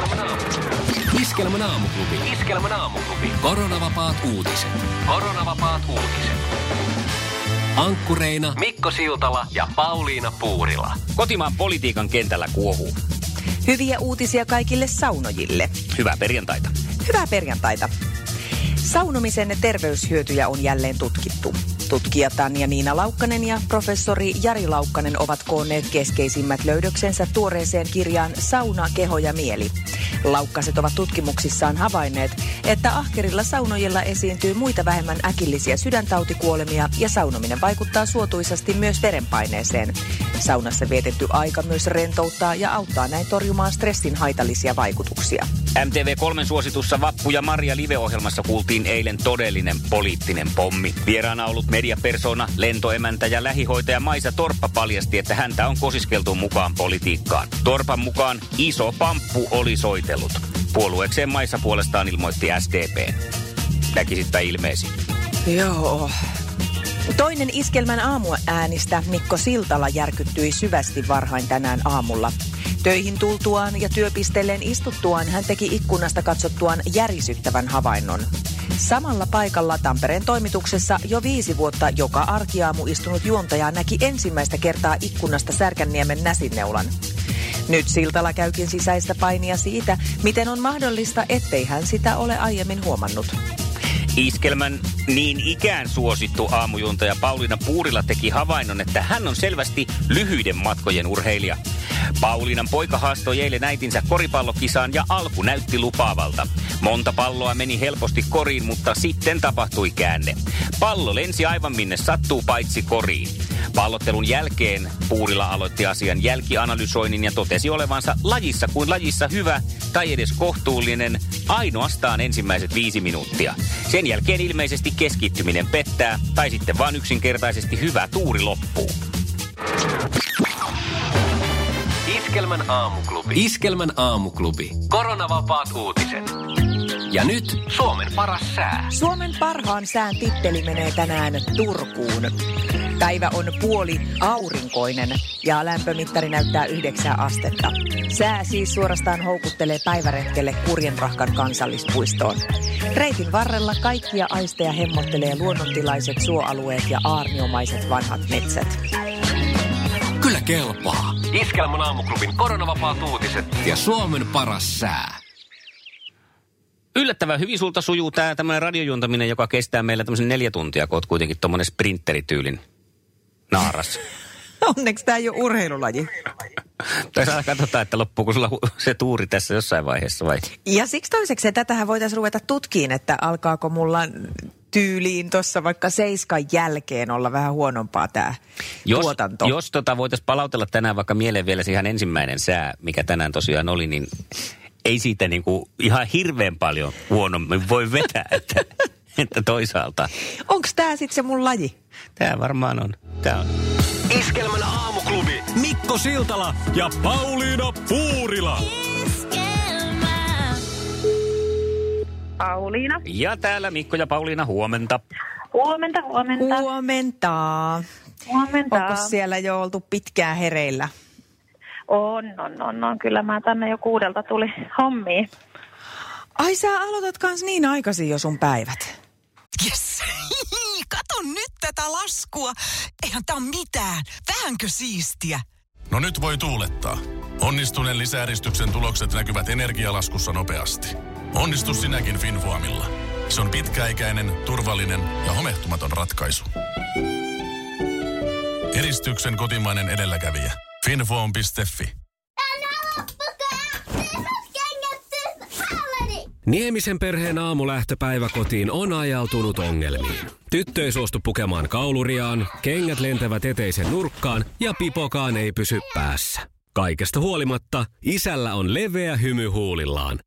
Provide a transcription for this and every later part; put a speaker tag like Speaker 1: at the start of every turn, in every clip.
Speaker 1: AI Tuotteet.fi Iskelmän aamuklubi. Iskelmän aamuklubi. Koronavapaat uutiset. Koronavapaat uutiset. Ankkureina Mikko Siltala ja Pauliina Puurila.
Speaker 2: Kotimaan politiikan kentällä kuohuu.
Speaker 3: Hyviä uutisia kaikille saunojille.
Speaker 2: Hyvää perjantaita.
Speaker 3: Hyvää perjantaita. Saunomisen terveyshyötyjä on jälleen tutkittu. Tutkija Tanja Niina Laukkanen ja professori Jari Laukkanen ovat koonneet keskeisimmät löydöksensä tuoreeseen kirjaan Sauna, keho ja mieli. Laukkaset ovat tutkimuksissaan havainneet, että ahkerilla saunojilla esiintyy muita vähemmän äkillisiä sydäntautikuolemia ja saunominen vaikuttaa suotuisasti myös verenpaineeseen. Saunassa vietetty aika myös rentouttaa ja auttaa näin torjumaan stressin haitallisia vaikutuksia.
Speaker 2: MTV3 suositussa Vappu ja Maria live-ohjelmassa kuultiin eilen todellinen poliittinen pommi. Vieraana ollut mediapersona, lentoemäntä ja lähihoitaja Maisa Torppa paljasti, että häntä on kosiskeltu mukaan politiikkaan. Torpan mukaan iso pamppu oli soitellut. Puolueekseen Maisa puolestaan ilmoitti SDP. Näkisitpä ilmeesi.
Speaker 3: Joo. Toinen iskelmän aamuäänistä Mikko Siltala järkyttyi syvästi varhain tänään aamulla. Töihin tultuaan ja työpisteelleen istuttuaan hän teki ikkunasta katsottuaan järisyttävän havainnon. Samalla paikalla Tampereen toimituksessa jo viisi vuotta joka arkiaamu istunut juontaja näki ensimmäistä kertaa ikkunasta Särkänniemen näsinneulan. Nyt Siltala käykin sisäistä painia siitä, miten on mahdollista, ettei hän sitä ole aiemmin huomannut.
Speaker 2: Iskelmän niin ikään suosittu aamujuntaja Pauliina Puurila teki havainnon, että hän on selvästi lyhyiden matkojen urheilija. Pauliinan poika haastoi eilen äitinsä koripallokisaan ja alku näytti lupaavalta. Monta palloa meni helposti koriin, mutta sitten tapahtui käänne. Pallo lensi aivan minne sattuu paitsi koriin. Pallottelun jälkeen Puurila aloitti asian jälkianalysoinnin ja totesi olevansa lajissa kuin lajissa hyvä tai edes kohtuullinen ainoastaan ensimmäiset viisi minuuttia. Sen jälkeen ilmeisesti keskittyminen pettää tai sitten vaan yksinkertaisesti hyvä tuuri loppuu.
Speaker 1: Iskelmän aamuklubi. Iskelmän aamuklubi. Koronavapaat uutiset. Ja nyt Suomen paras sää.
Speaker 3: Suomen parhaan sään titteli menee tänään Turkuun. Päivä on puoli aurinkoinen ja lämpömittari näyttää 9 astetta. Sää siis suorastaan houkuttelee päiväretkelle Kurjenrahkan kansallispuistoon. Reitin varrella kaikkia aisteja hemmottelee luonnontilaiset suoalueet ja aarniomaiset vanhat metsät.
Speaker 1: Kyllä kelpaa. Iskelmän aamuklubin koronavapaat uutiset. Ja Suomen paras sää.
Speaker 2: Yllättävän hyvin sulta sujuu tämä tämmöinen radiojuontaminen, joka kestää meillä tämmöisen neljä tuntia, kun oot kuitenkin tuommoinen sprinterityylin naaras.
Speaker 3: Onneksi tämä ei ole urheilulaji.
Speaker 2: Tai saa katsotaan, että loppuuko sulla se tuuri tässä jossain vaiheessa vai?
Speaker 3: Ja siksi toiseksi tätähän voitaisiin ruveta tutkiin, että alkaako mulla tyyliin tuossa vaikka seiskan jälkeen olla vähän huonompaa tämä
Speaker 2: Jos,
Speaker 3: tuotanto.
Speaker 2: jos tota voitaisiin palautella tänään vaikka mieleen vielä se ihan ensimmäinen sää, mikä tänään tosiaan oli, niin ei siitä niinku ihan hirveän paljon huonommin voi vetää, että, että toisaalta.
Speaker 3: Onko tämä sitten se mun laji?
Speaker 2: Tämä varmaan on. Tämä on.
Speaker 1: Iskelmän aamuklubi. Mikko Siltala ja Pauliina Puurila.
Speaker 4: Pauliina.
Speaker 2: Ja täällä Mikko ja Pauliina, huomenta.
Speaker 4: Huomenta, huomenta.
Speaker 3: Huomenta.
Speaker 4: huomenta.
Speaker 3: Onko siellä jo oltu pitkään hereillä?
Speaker 4: On, on, on, on. Kyllä mä tänne jo kuudelta tuli hommiin.
Speaker 3: Ai sä aloitat kans niin aikaisin jo sun päivät.
Speaker 5: Yes. Kato nyt tätä laskua. Eihän tää mitään. Vähänkö siistiä?
Speaker 6: No nyt voi tuulettaa. Onnistuneen lisääristyksen tulokset näkyvät energialaskussa nopeasti. Onnistu sinäkin Finvoamilla. Se on pitkäikäinen, turvallinen ja homehtumaton ratkaisu. Eristyksen kotimainen edelläkävijä. Finvoam.fi
Speaker 1: Niemisen perheen aamulähtöpäivä kotiin on ajautunut ongelmiin. Tyttö ei suostu pukemaan kauluriaan, kengät lentävät eteisen nurkkaan ja pipokaan ei pysy päässä. Kaikesta huolimatta, isällä on leveä hymy huulillaan.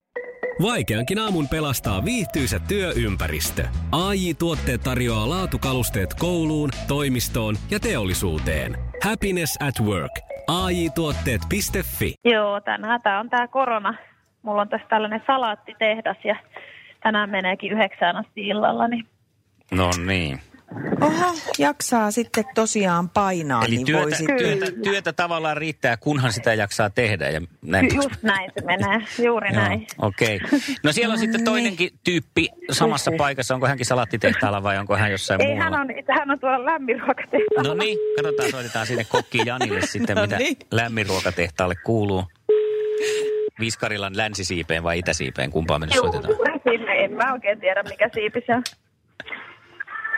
Speaker 1: Vaikeankin aamun pelastaa viihtyisä työympäristö. AI Tuotteet tarjoaa laatukalusteet kouluun, toimistoon ja teollisuuteen. Happiness at work. AI Tuotteet.fi.
Speaker 4: Joo, tänään tämä on tämä korona. Mulla on tässä tällainen salaattitehdas ja tänään meneekin yhdeksään asti illalla, niin
Speaker 2: No niin.
Speaker 3: Oho, jaksaa sitten tosiaan painaa,
Speaker 2: Eli
Speaker 3: niin
Speaker 2: työtä,
Speaker 3: voi sitten...
Speaker 2: työtä, työtä tavallaan riittää, kunhan sitä jaksaa tehdä. Ja näin
Speaker 4: just näin se menee, juuri
Speaker 2: Joo,
Speaker 4: näin.
Speaker 2: Okei. Okay. No siellä on sitten toinenkin tyyppi samassa paikassa. Onko hänkin salaattitehtaalla vai onko hän jossain
Speaker 4: Ei,
Speaker 2: muualla?
Speaker 4: hän on, hän on tuolla lämminruokatehtaalla.
Speaker 2: No niin, katsotaan, soitetaan sinne kokki Janille sitten,
Speaker 3: No
Speaker 2: mitä
Speaker 3: niin.
Speaker 2: lämminruokatehtaalle kuuluu. Viskarilan länsisiipeen vai itäsiipeen, kumpaan mennessä soitetaan?
Speaker 4: Sinne en mä oikein tiedä, mikä siipi se on.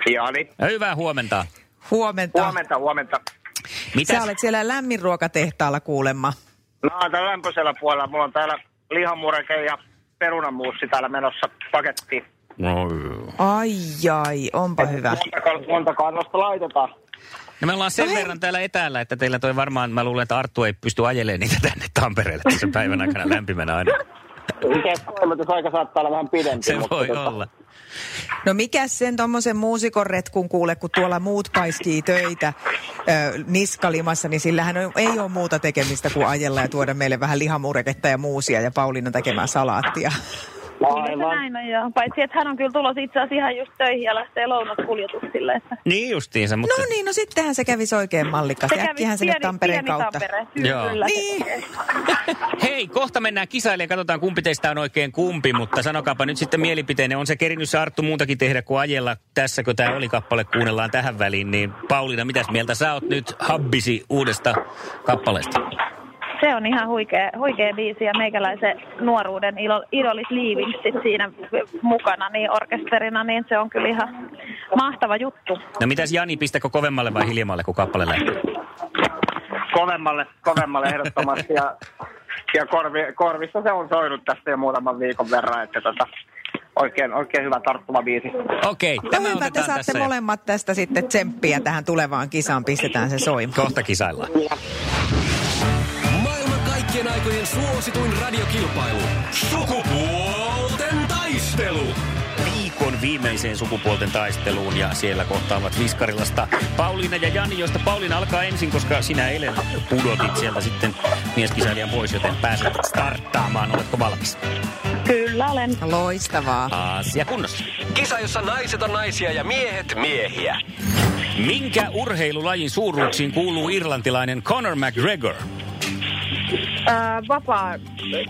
Speaker 7: Jani.
Speaker 2: Ja hyvää huomenta.
Speaker 3: Huomenta.
Speaker 7: Huomenta, huomenta.
Speaker 2: Mitäs?
Speaker 3: Sä olet siellä lämminruokatehtaalla kuulemma.
Speaker 7: Mä oon täällä lämpöisellä puolella. Mulla on täällä lihamureke ja perunamuussi täällä menossa pakettiin.
Speaker 2: No, joo.
Speaker 3: Ai ai, onpa hyvä.
Speaker 7: Montako, montako annosta laitetaan?
Speaker 2: no me ollaan sen
Speaker 3: No
Speaker 2: verran täällä etäällä, että teillä toi varmaan, mä luulen, että Arttu ei pysty ajelemaan niitä tänne Tampereelle tässä päivän aikana lämpimänä aina.
Speaker 7: Toimitusaika saattaa olla vähän pidempi.
Speaker 2: Se
Speaker 7: mutta
Speaker 2: voi
Speaker 7: tota,
Speaker 2: olla.
Speaker 3: No mikä sen tommosen muusikon retkun kuule, kun tuolla muut paiskii töitä ö, niskalimassa, niin sillähän on, ei ole muuta tekemistä kuin ajella ja tuoda meille vähän lihamureketta ja muusia ja Pauliina tekemään salaattia.
Speaker 4: Se
Speaker 7: Aivan.
Speaker 4: näin on joo. Paitsi, että hän on kyllä tulossa itse asiassa ihan just töihin ja lähtee lounaskuljetuksille. Että
Speaker 2: Niin justiinsa, mutta...
Speaker 3: No niin, no sittenhän se kävisi oikein mallikkaasti.
Speaker 4: se kävi
Speaker 3: Äkkihän sinne
Speaker 4: pieni-
Speaker 3: Tampereen
Speaker 4: pieni
Speaker 3: kautta.
Speaker 4: Tampere.
Speaker 2: Joo.
Speaker 4: Kyllä, se
Speaker 3: Niin.
Speaker 2: Hei, kohta mennään kisailemaan ja katsotaan kumpi teistä on oikein kumpi, mutta sanokaapa nyt sitten mielipiteenne. On se kerinyt se Arttu muutakin tehdä kuin ajella tässä, kun tämä oli kappale, kuunnellaan tähän väliin. Niin Pauliina, mitäs mieltä sä oot nyt habbisi uudesta kappaleesta?
Speaker 4: Se on ihan huikea, huikea biisi ja meikäläisen nuoruuden ilo, idolis liivingsit siinä mukana niin orkesterina, niin se on kyllä ihan mahtava juttu.
Speaker 2: No mitäs Jani, pistäkö kovemmalle vai hiljemmalle, kun kappale lähtee?
Speaker 7: Kovemmalle, kovemmalle ehdottomasti. Ja, ja korvi, korvissa se on soinut tästä jo muutaman viikon verran, että tota, oikein, oikein hyvä tarttuva biisi.
Speaker 2: Okei,
Speaker 3: No
Speaker 2: tämä
Speaker 3: hyvä, te saatte
Speaker 2: tässä. ja
Speaker 3: molemmat tästä sitten tsemppiä tähän tulevaan kisaan, pistetään se soimaan.
Speaker 2: Kohta kisaillaan.
Speaker 1: Kaikkien aikojen suosituin radiokilpailu. Sukupuolten taistelu.
Speaker 2: viikon viimeiseen sukupuolten taisteluun ja siellä kohtaavat Viskarilasta Pauliina ja Jani, josta Pauliina alkaa ensin, koska sinä eilen pudotit sieltä sitten mieskisailijan pois, joten pääset starttaamaan. Oletko valmis?
Speaker 4: Kyllä olen.
Speaker 3: Loistavaa.
Speaker 2: Asia kunnossa.
Speaker 1: Kisa, jossa naiset on naisia ja miehet miehiä.
Speaker 2: Minkä urheilulajin suuruuksiin kuuluu irlantilainen Conor McGregor?
Speaker 4: Ää, vapaa,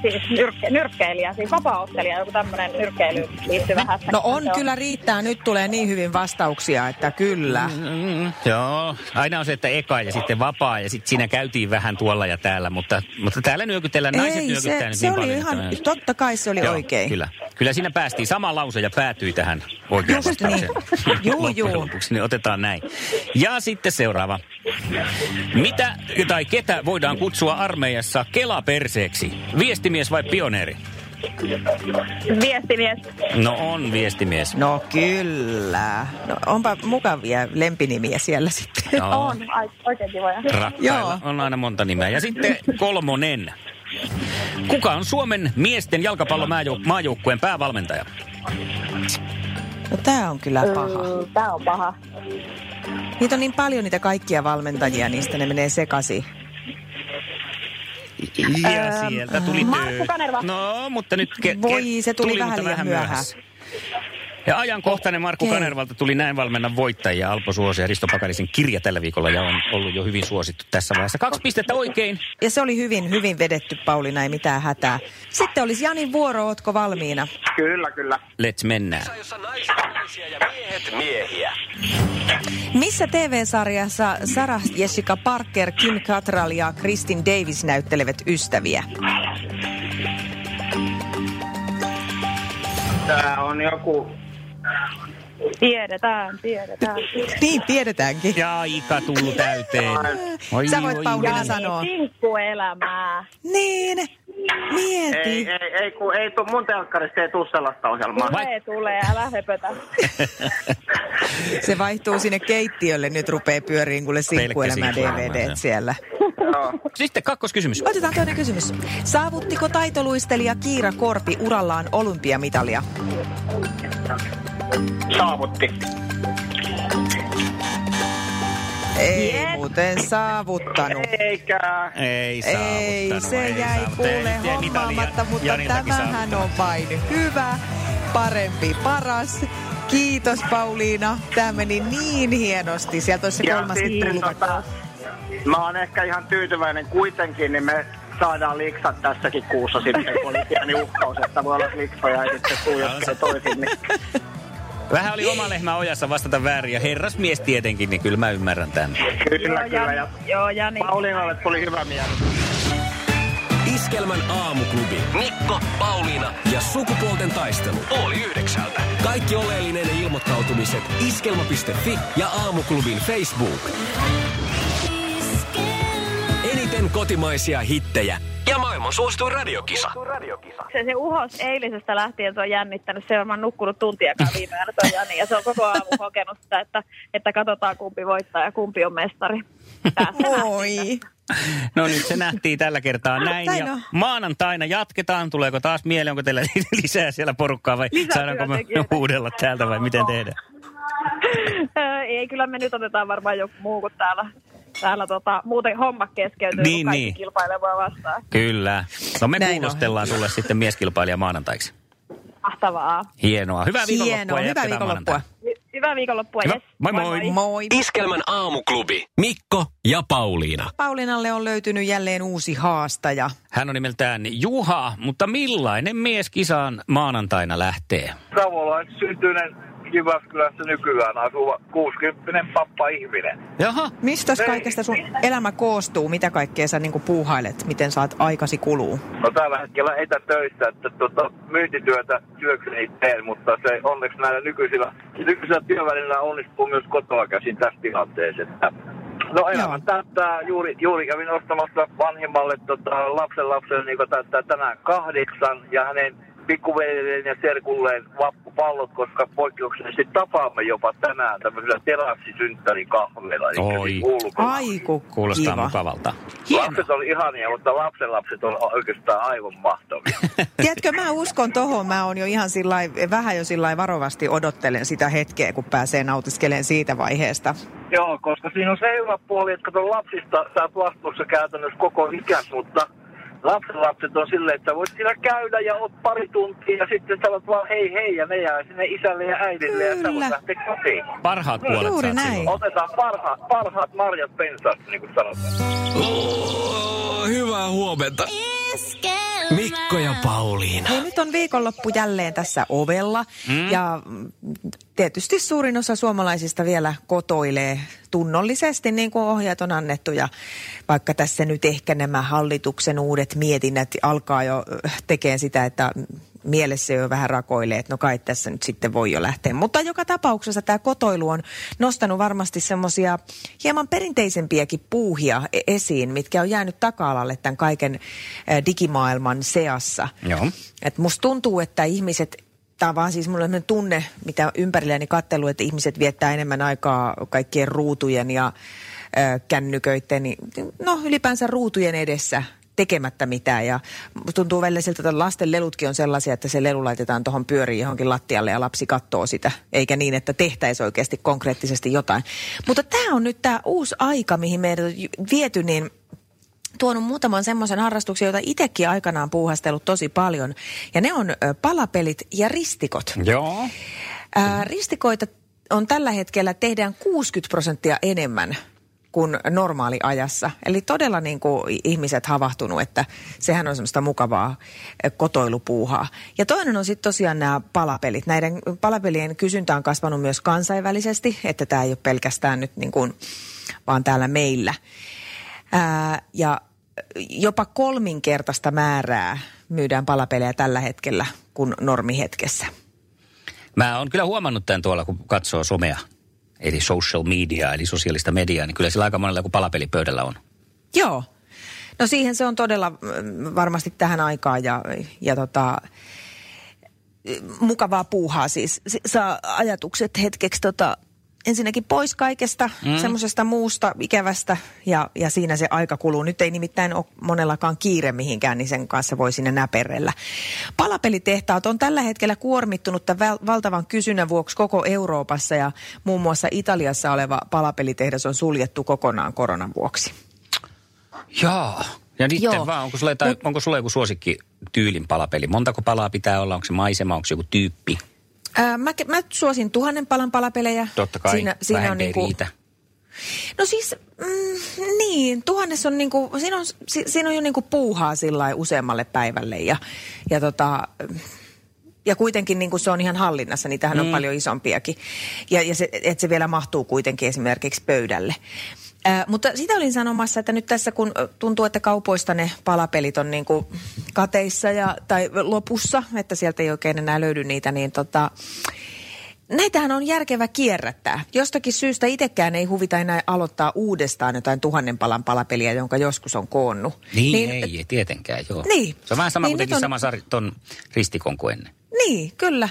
Speaker 4: siis nyrkke, nyrkkeilijä, siis vapaa-ottelija, joku tämmöinen nyrkkeilyyn liittyvä hässäkkä.
Speaker 3: No on
Speaker 4: Se
Speaker 3: kyllä riittää, nyt tulee niin hyvin vastauksia, että kyllä.
Speaker 2: Mm, joo, aina on se, että eka ja sitten vapaa ja sitten siinä käytiin vähän tuolla ja täällä, mutta, mutta täällä nyökytellään, naiset
Speaker 3: Ei,
Speaker 2: nyökyttää
Speaker 3: se,
Speaker 2: nyt
Speaker 3: se
Speaker 2: niin
Speaker 3: oli
Speaker 2: paljon.
Speaker 3: ihan,
Speaker 2: että-
Speaker 3: totta kai se oli
Speaker 2: Joo,
Speaker 3: oikein.
Speaker 2: Kyllä. kyllä siinä päästiin. Sama lause ja päätyi tähän oikeaan
Speaker 3: Just niin. Juu, juu.
Speaker 2: lopuksi, niin otetaan näin. Ja sitten seuraava. Mitä tai ketä voidaan kutsua armeijassa kelaperseeksi? Viestimies vai pioneeri?
Speaker 4: Viestimies.
Speaker 2: No on viestimies.
Speaker 3: No kyllä. No, onpa mukavia lempinimiä siellä sitten.
Speaker 2: Joo.
Speaker 4: On, oikein kivoja.
Speaker 2: Rakkailla
Speaker 3: Joo.
Speaker 2: on aina monta nimeä. Ja sitten kolmonen. Kuka on Suomen miesten jalkapallomaajoukkueen päävalmentaja?
Speaker 3: No tää on kyllä paha.
Speaker 4: Mm, Tää on paha.
Speaker 3: Niitä on niin paljon niitä kaikkia valmentajia, niistä ne menee sekaisin.
Speaker 2: Ja sieltä tuli
Speaker 4: Markku
Speaker 2: töö.
Speaker 4: Kanerva.
Speaker 2: No, mutta nyt ke-
Speaker 3: Voi,
Speaker 2: ke-
Speaker 3: se tuli vähän
Speaker 2: mutta
Speaker 3: liian myöhään.
Speaker 2: Ja ajankohtainen Markku
Speaker 3: Okei.
Speaker 2: Kanervalta tuli näin valmennan voittajia Alpo Suosi ja Risto Pakarisen kirja tällä viikolla ja on ollut jo hyvin suosittu tässä vaiheessa. Kaksi pistettä oikein.
Speaker 3: Ja se oli hyvin, hyvin vedetty, Pauliina, ei mitään hätää. Sitten olisi Janin vuoro, ootko valmiina?
Speaker 7: Kyllä, kyllä.
Speaker 2: Let's mennään.
Speaker 1: Kisa, jossa naiset on naisia ja miehet miehiä.
Speaker 3: Missä TV-sarjassa Sarah Jessica Parker, Kim Cattrall ja Kristin Davis näyttelevät ystäviä?
Speaker 7: Tää on joku...
Speaker 4: Tiedetään, tiedetään.
Speaker 3: Niin, tiedetäänkin.
Speaker 2: Ja aika tullut täyteen. Oi,
Speaker 3: Sä voit,
Speaker 2: oi,
Speaker 3: Pauliina, sanoa.
Speaker 4: Sinkkuelämää.
Speaker 3: Niin, mieti.
Speaker 7: Ei, ei, ei, kun, ei tuu, mun telkkarista ei tuu sellaista ohjelmaa.
Speaker 2: Vai-
Speaker 4: Tulee, tulee, älä höpötä.
Speaker 3: Se vaihtuu sinne keittiölle, nyt rupeaa pyöriin kuule sinkkuelämää DVD siellä.
Speaker 7: Joo.
Speaker 2: Sitten kakkoskysymys.
Speaker 3: Otetaan toinen kysymys. Saavuttiko taitoluistelija Kiira Korpi urallaan olympiamitalia?
Speaker 7: Saavutti.
Speaker 3: Ei
Speaker 4: Yes.
Speaker 3: muuten saavuttanut.
Speaker 7: Eikä.
Speaker 2: Ei
Speaker 3: Ei,
Speaker 2: saavuttanut.
Speaker 3: se
Speaker 2: ei
Speaker 3: jäi kuule
Speaker 2: Ei, ei
Speaker 3: hommaamatta, mutta
Speaker 2: Janiltakin
Speaker 3: tämähän on vain hyvä, parempi, paras. Kiitos Pauliina. Tämä meni niin hienosti. Sieltä olisi se kolmas
Speaker 7: tota, mä oon ehkä ihan tyytyväinen kuitenkin, niin me saadaan liksat tässäkin kuussa sitten, kun oli pieni uhkaus, että voi olla liksoja ja sitten tuu jostain toisin. Niin
Speaker 2: Vähän oli oma lehmä ojassa vastata väärin ja herrasmies tietenkin, niin kyllä mä ymmärrän tämän.
Speaker 7: kyllä,
Speaker 4: Joo,
Speaker 7: kyllä.
Speaker 4: Jani.
Speaker 7: Ja
Speaker 4: Joo, Jani.
Speaker 7: Pauliinalle tuli hyvä mieli.
Speaker 1: Iskelmän aamuklubi. Mikko, Pauliina ja sukupuolten taistelu. Oli yhdeksältä. Kaikki oleellinen ilmoittautumiset iskelma.fi ja aamuklubin Facebook. Eniten kotimaisia hittejä ja maailman suosituin radiokisa.
Speaker 4: Se, se uhos eilisestä lähtien se on jännittänyt. Se on varmaan nukkunut tuntiakaan viime yönä se on Jani. Ja se on koko aamu kokenut sitä, että, että katsotaan kumpi voittaa ja kumpi on mestari.
Speaker 3: Oi.
Speaker 2: No nyt se nähtiin tällä kertaa näin.
Speaker 3: Näin
Speaker 2: Ja
Speaker 3: on.
Speaker 2: maanantaina jatketaan. Tuleeko taas mieleen, onko teillä lisää siellä porukkaa vai
Speaker 4: Lisää
Speaker 2: saadaanko me huudella täältä vai miten tehdään?
Speaker 4: Ei, kyllä me nyt otetaan varmaan joku muu kuin täällä. Täällä tota, muuten homma keskeytyy,
Speaker 2: Niin,
Speaker 4: kun kaikki
Speaker 2: niin.
Speaker 4: kilpailemaan vastaan.
Speaker 2: Kyllä. No me
Speaker 3: Näin on.
Speaker 2: kuulostellaan sulle sitten mieskilpailija maanantaiksi.
Speaker 4: Mahtavaa.
Speaker 2: Hienoa. Hyvää viikonloppua
Speaker 3: Hienoa.
Speaker 2: ja
Speaker 3: Hyvää viikonloppua.
Speaker 4: Hy- hyvää viikonloppua.
Speaker 2: Hyvä.
Speaker 4: Yes.
Speaker 2: Moi moi.
Speaker 3: Moi.
Speaker 1: Iskelmän aamuklubi. Mikko ja Pauliina.
Speaker 3: Pauliinalle on löytynyt jälleen uusi haastaja.
Speaker 2: Hän on nimeltään Juha, mutta millainen mies kisaan maanantaina lähtee?
Speaker 8: Savolais syntyinen Jyväskylässä nykyään asuva 60 pappa-ihminen.
Speaker 2: Jaha.
Speaker 3: Mistä kaikesta sun elämä koostuu? Mitä kaikkea sä niin puuhailet? Miten saat aikasi kuluu?
Speaker 8: No tällä hetkellä etätöissä, että tota, myyntityötä työkseni teen, mutta se onneksi näillä nykyisillä, nykyisillä työvälillä onnistuu myös kotoa käsin tässä tilanteessa. Että No elämä täyttää, juuri, juuri kävin ostamassa vanhimmalle tota, lapsen lapsen, niin täyttää tänään kahdeksan ja hänen pikkuveljelleen ja serkulleen vappupallot, koska poikkeuksellisesti tapaamme jopa tänään tämmöisellä
Speaker 2: Oi.
Speaker 8: siis ulkona.
Speaker 3: Aiku,
Speaker 2: Kuulostaa
Speaker 3: kiva.
Speaker 2: mukavalta.
Speaker 8: Lapset oli ihania, mutta lapsen lapset on oikeastaan aivan mahtavia.
Speaker 3: Tiedätkö, mä uskon tohon. Mä oon jo ihan sillai, vähän jo sillai varovasti odottelen sitä hetkeä, kun pääsee nautiskelemaan siitä vaiheesta.
Speaker 8: Joo, koska siinä on se hyvä puoli, että kato lapsista sä oot vastuussa käytännössä koko ikäs, mutta lapsenlapset on silleen, että voit siinä käydä ja oot pari tuntia ja sitten sä oot vaan hei hei ja ne jää sinne isälle ja äidille ja sä
Speaker 3: Kyllä.
Speaker 8: voit lähteä kotiin.
Speaker 2: Parhaat puolet
Speaker 3: Juuri
Speaker 2: saat
Speaker 3: näin.
Speaker 2: silloin.
Speaker 8: Otetaan parhaat, parhaat marjat pensaasta, niin kuin sanotaan.
Speaker 1: Oh, hyvää huomenta. Mikko ja Pauliina.
Speaker 3: Hei, nyt on viikonloppu jälleen tässä ovella. Mm. Ja mm, tietysti suurin osa suomalaisista vielä kotoilee tunnollisesti, niin kuin ohjeet on annettu. Ja vaikka tässä nyt ehkä nämä hallituksen uudet mietinnät alkaa jo tekemään sitä, että mielessä jo vähän rakoilee, että no kai tässä nyt sitten voi jo lähteä. Mutta joka tapauksessa tämä kotoilu on nostanut varmasti semmoisia hieman perinteisempiäkin puuhia e- esiin, mitkä on jäänyt taka-alalle tämän kaiken digimaailman seassa.
Speaker 2: Joo.
Speaker 3: Et musta tuntuu, että ihmiset, tämä on vaan siis mulla on tunne, mitä ympärilläni kattelu, että ihmiset viettää enemmän aikaa kaikkien ruutujen ja ö, kännyköiden, no ylipäänsä ruutujen edessä tekemättä mitään. Ja tuntuu välillä siltä, että lasten lelutkin on sellaisia, että se lelu laitetaan tuohon pyöriin johonkin lattialle ja lapsi katsoo sitä, eikä niin, että tehtäisiin oikeasti konkreettisesti jotain. Mutta tämä on nyt tämä uusi aika, mihin meidät on viety, niin tuonut muutaman semmoisen harrastuksen, joita itsekin aikanaan puuhastellut tosi paljon. Ja ne on palapelit ja ristikot.
Speaker 2: Joo.
Speaker 3: Ää, ristikoita on tällä hetkellä, tehdään 60 prosenttia enemmän kuin normaaliajassa. Eli todella niin kuin ihmiset havahtunut, että sehän on semmoista mukavaa ö, kotoilupuuhaa. Ja toinen on sitten tosiaan nämä palapelit. Näiden palapelien kysyntä on kasvanut myös kansainvälisesti, että tämä ei ole pelkästään nyt niin kuin vaan täällä meillä. Ää, ja jopa kolminkertaista määrää myydään palapelejä tällä hetkellä kuin normihetkessä.
Speaker 2: Mä oon kyllä huomannut tämän tuolla, kun katsoo somea, eli social media, eli sosiaalista mediaa, niin kyllä sillä aika monella kun palapeli pöydällä on.
Speaker 3: Joo. No siihen se on todella mm, varmasti tähän aikaan ja, ja tota, mukavaa puuhaa siis. Saa ajatukset hetkeksi tota, ensinnäkin pois kaikesta mm. semmoisesta muusta ikävästä ja, ja siinä se aika kuluu. Nyt ei nimittäin ole monellakaan kiire mihinkään, niin sen kanssa voi sinne näperellä. Palapelitehtaat on tällä hetkellä kuormittunut tämän valtavan kysynnän vuoksi koko Euroopassa ja muun muassa Italiassa oleva palapelitehdas on suljettu kokonaan koronan vuoksi.
Speaker 2: Joo. Ja nyt
Speaker 3: Joo.
Speaker 2: vaan, onko sulle, tai, onko sulle joku suosikki tyylin palapeli? Montako palaa pitää olla? Onko se maisema, onko se joku tyyppi?
Speaker 3: Ää, mä, mä suosin tuhannen palan palapelejä.
Speaker 2: Totta kai,
Speaker 3: Siinä, siinä on niinku,
Speaker 2: riitä.
Speaker 3: No siis, mm, niin, tuhannes on niinku, siinä on, si, siinä on jo niinku puuhaa sillä useammalle päivälle ja, ja tota, ja kuitenkin niin kuin se on ihan hallinnassa, niitähän mm. on paljon isompiakin. Ja, ja se, että se vielä mahtuu kuitenkin esimerkiksi pöydälle. Ää, mutta sitä olin sanomassa, että nyt tässä kun ö, tuntuu, että kaupoista ne palapelit on niin kuin kateissa ja, tai lopussa, että sieltä ei oikein enää löydy niitä, niin tota, Näitähän on järkevä kierrättää. Jostakin syystä itsekään ei huvita enää aloittaa uudestaan jotain tuhannen palan palapeliä, jonka joskus on koonnut.
Speaker 2: Niin, niin ei, tietenkään, joo.
Speaker 3: Niin.
Speaker 2: Se on vähän sama
Speaker 3: Niin,
Speaker 2: kuin
Speaker 3: on-
Speaker 2: sama sari, ton ristikon kuin ennen.
Speaker 3: Niin, kyllä.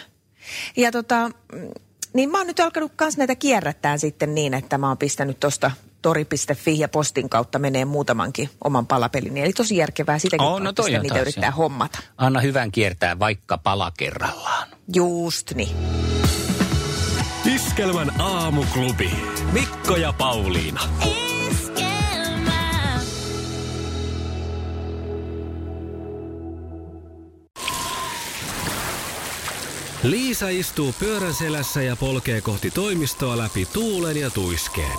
Speaker 3: Ja tota, mm, niin mä oon nyt alkanut kans näitä kierrättää sitten niin, että mä oon pistänyt tosta tori.fi ja postin kautta menee muutamankin oman palapelin. Eli tosi järkevää sitäkin kautta
Speaker 2: no toi
Speaker 3: sitä niitä
Speaker 2: taas,
Speaker 3: yrittää
Speaker 2: joo.
Speaker 3: hommata.
Speaker 2: Anna hyvän kiertää vaikka pala kerrallaan.
Speaker 3: Just niin.
Speaker 1: Iskelmän aamuklubi. Mikko ja Pauliina. Liisa istuu pyörän selässä ja polkee kohti toimistoa läpi tuulen ja tuiskeen.